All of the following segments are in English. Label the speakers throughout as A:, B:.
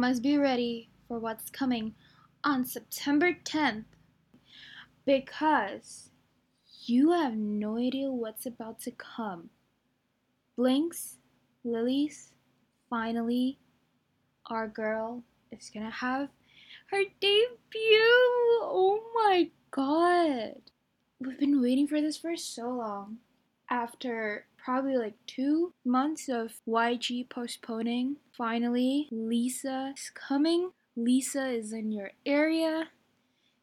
A: must be ready for what's coming on September 10th because you have no idea what's about to come. Blinks, Lilies, finally, our girl is gonna have her debut. Oh my god. We've been waiting for this for so long. After probably like two months of YG postponing, finally, Lisa is coming. Lisa is in your area.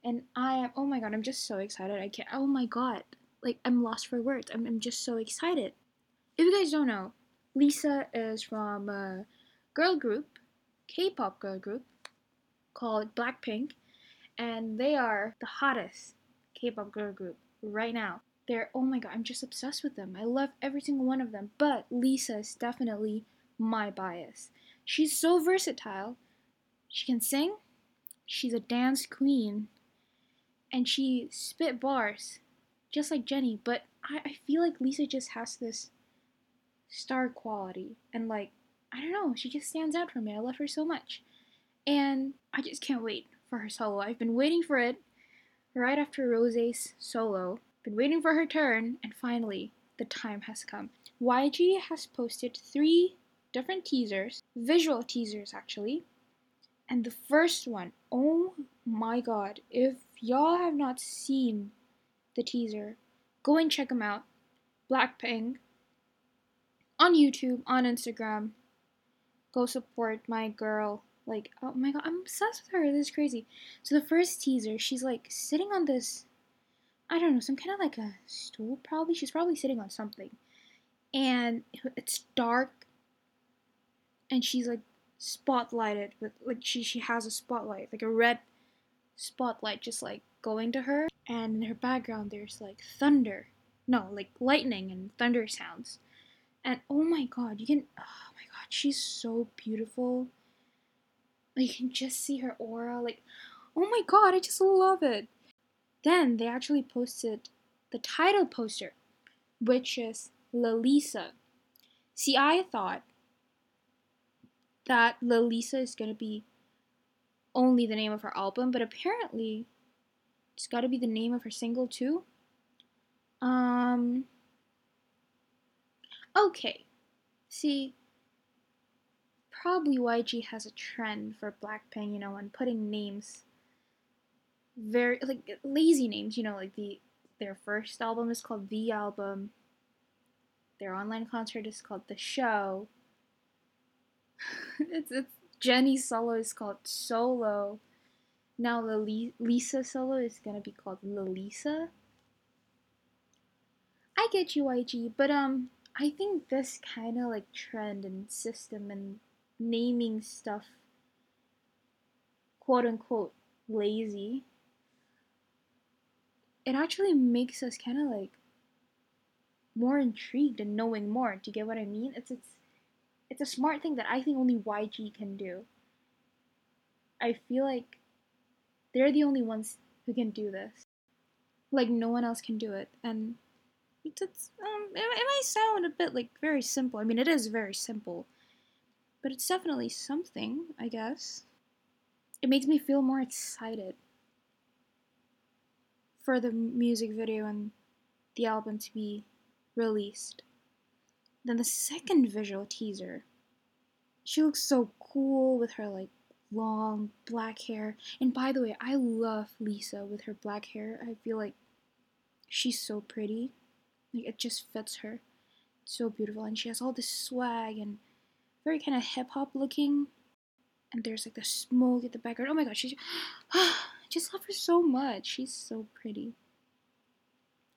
A: And I am, oh my god, I'm just so excited. I can't, oh my god. Like, I'm lost for words. I'm, I'm just so excited. If you guys don't know, Lisa is from a girl group, K pop girl group, called Blackpink. And they are the hottest K pop girl group right now. They're, oh my god, I'm just obsessed with them. I love every single one of them. But Lisa is definitely my bias. She's so versatile. She can sing, she's a dance queen, and she spit bars just like Jennie. But I, I feel like Lisa just has this star quality. And like, I don't know, she just stands out for me. I love her so much. And I just can't wait for her solo. I've been waiting for it right after Rosé's solo been waiting for her turn, and finally, the time has come. YG has posted three different teasers, visual teasers actually. And the first one, oh my god, if y'all have not seen the teaser, go and check them out. Blackpink on YouTube, on Instagram. Go support my girl. Like, oh my god, I'm obsessed with her. This is crazy. So the first teaser, she's like sitting on this I don't know, some kind of like a stool, probably. She's probably sitting on something. And it's dark. And she's like spotlighted but like, she, she has a spotlight, like a red spotlight just like going to her. And in her background, there's like thunder. No, like lightning and thunder sounds. And oh my god, you can, oh my god, she's so beautiful. You can just see her aura. Like, oh my god, I just love it. Then they actually posted the title poster, which is Lalisa. See, I thought that Lalisa is going to be only the name of her album, but apparently it's got to be the name of her single too. Um. Okay. See, probably YG has a trend for Blackpink, you know, and putting names very like lazy names. You know, like the their first album is called The Album. Their online concert is called The Show. it's it's Jennie's solo is called Solo. Now the Lisa solo is gonna be called Lalisa. I get you, YG, but um, I think this kind of like trend and system and naming stuff, quote unquote, lazy it actually makes us kind of like more intrigued and knowing more. Do you get what I mean? It's it's it's a smart thing that I think only YG can do. I feel like they're the only ones who can do this. Like no one else can do it, and it's, it's um it, it might sound a bit like very simple. I mean, it is very simple, but it's definitely something. I guess it makes me feel more excited for the music video and the album to be released. Then the second visual teaser, she looks so cool with her like long black hair. And by the way, I love Lisa with her black hair. I feel like she's so pretty. Like it just fits her. It's so beautiful. And she has all this swag and very kind of hip hop looking. And there's like the smoke at the background. Oh my god, she's just love her so much. She's so pretty.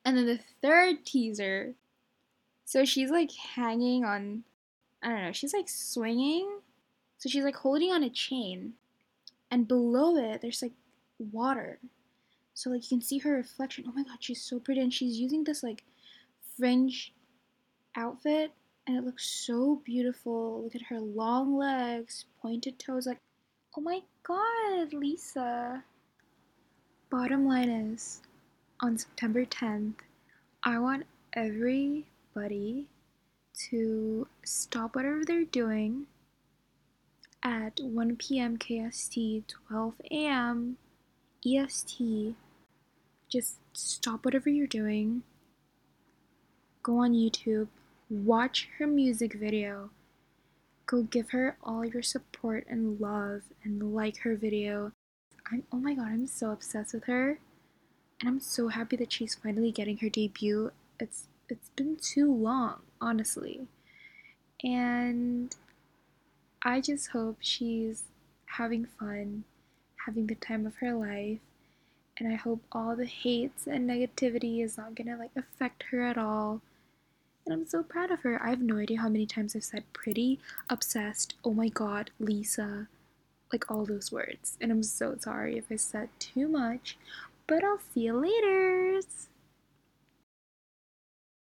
A: And then the third teaser. So she's like hanging on, I don't know, she's like swinging. So she's like holding on a chain. And below it, there's like water. So like you can see her reflection. Oh my god, she's so pretty. And she's using this like fringe outfit. And it looks so beautiful. Look at her long legs, pointed toes. Like, oh my god, Lisa. Bottom line is, on September 10th, I want everybody to stop whatever they're doing at 1 p.m. KST, 12 a.m. EST. Just stop whatever you're doing, go on YouTube, watch her music video, go give her all your support and love, and like her video. I'm oh my god, I'm so obsessed with her. And I'm so happy that she's finally getting her debut. It's it's been too long, honestly. And I just hope she's having fun, having the time of her life, and I hope all the hates and negativity is not gonna like affect her at all. And I'm so proud of her. I have no idea how many times I've said pretty, obsessed, oh my god, Lisa, like all those words. And I'm so sorry if I said too much, but I'll see you later.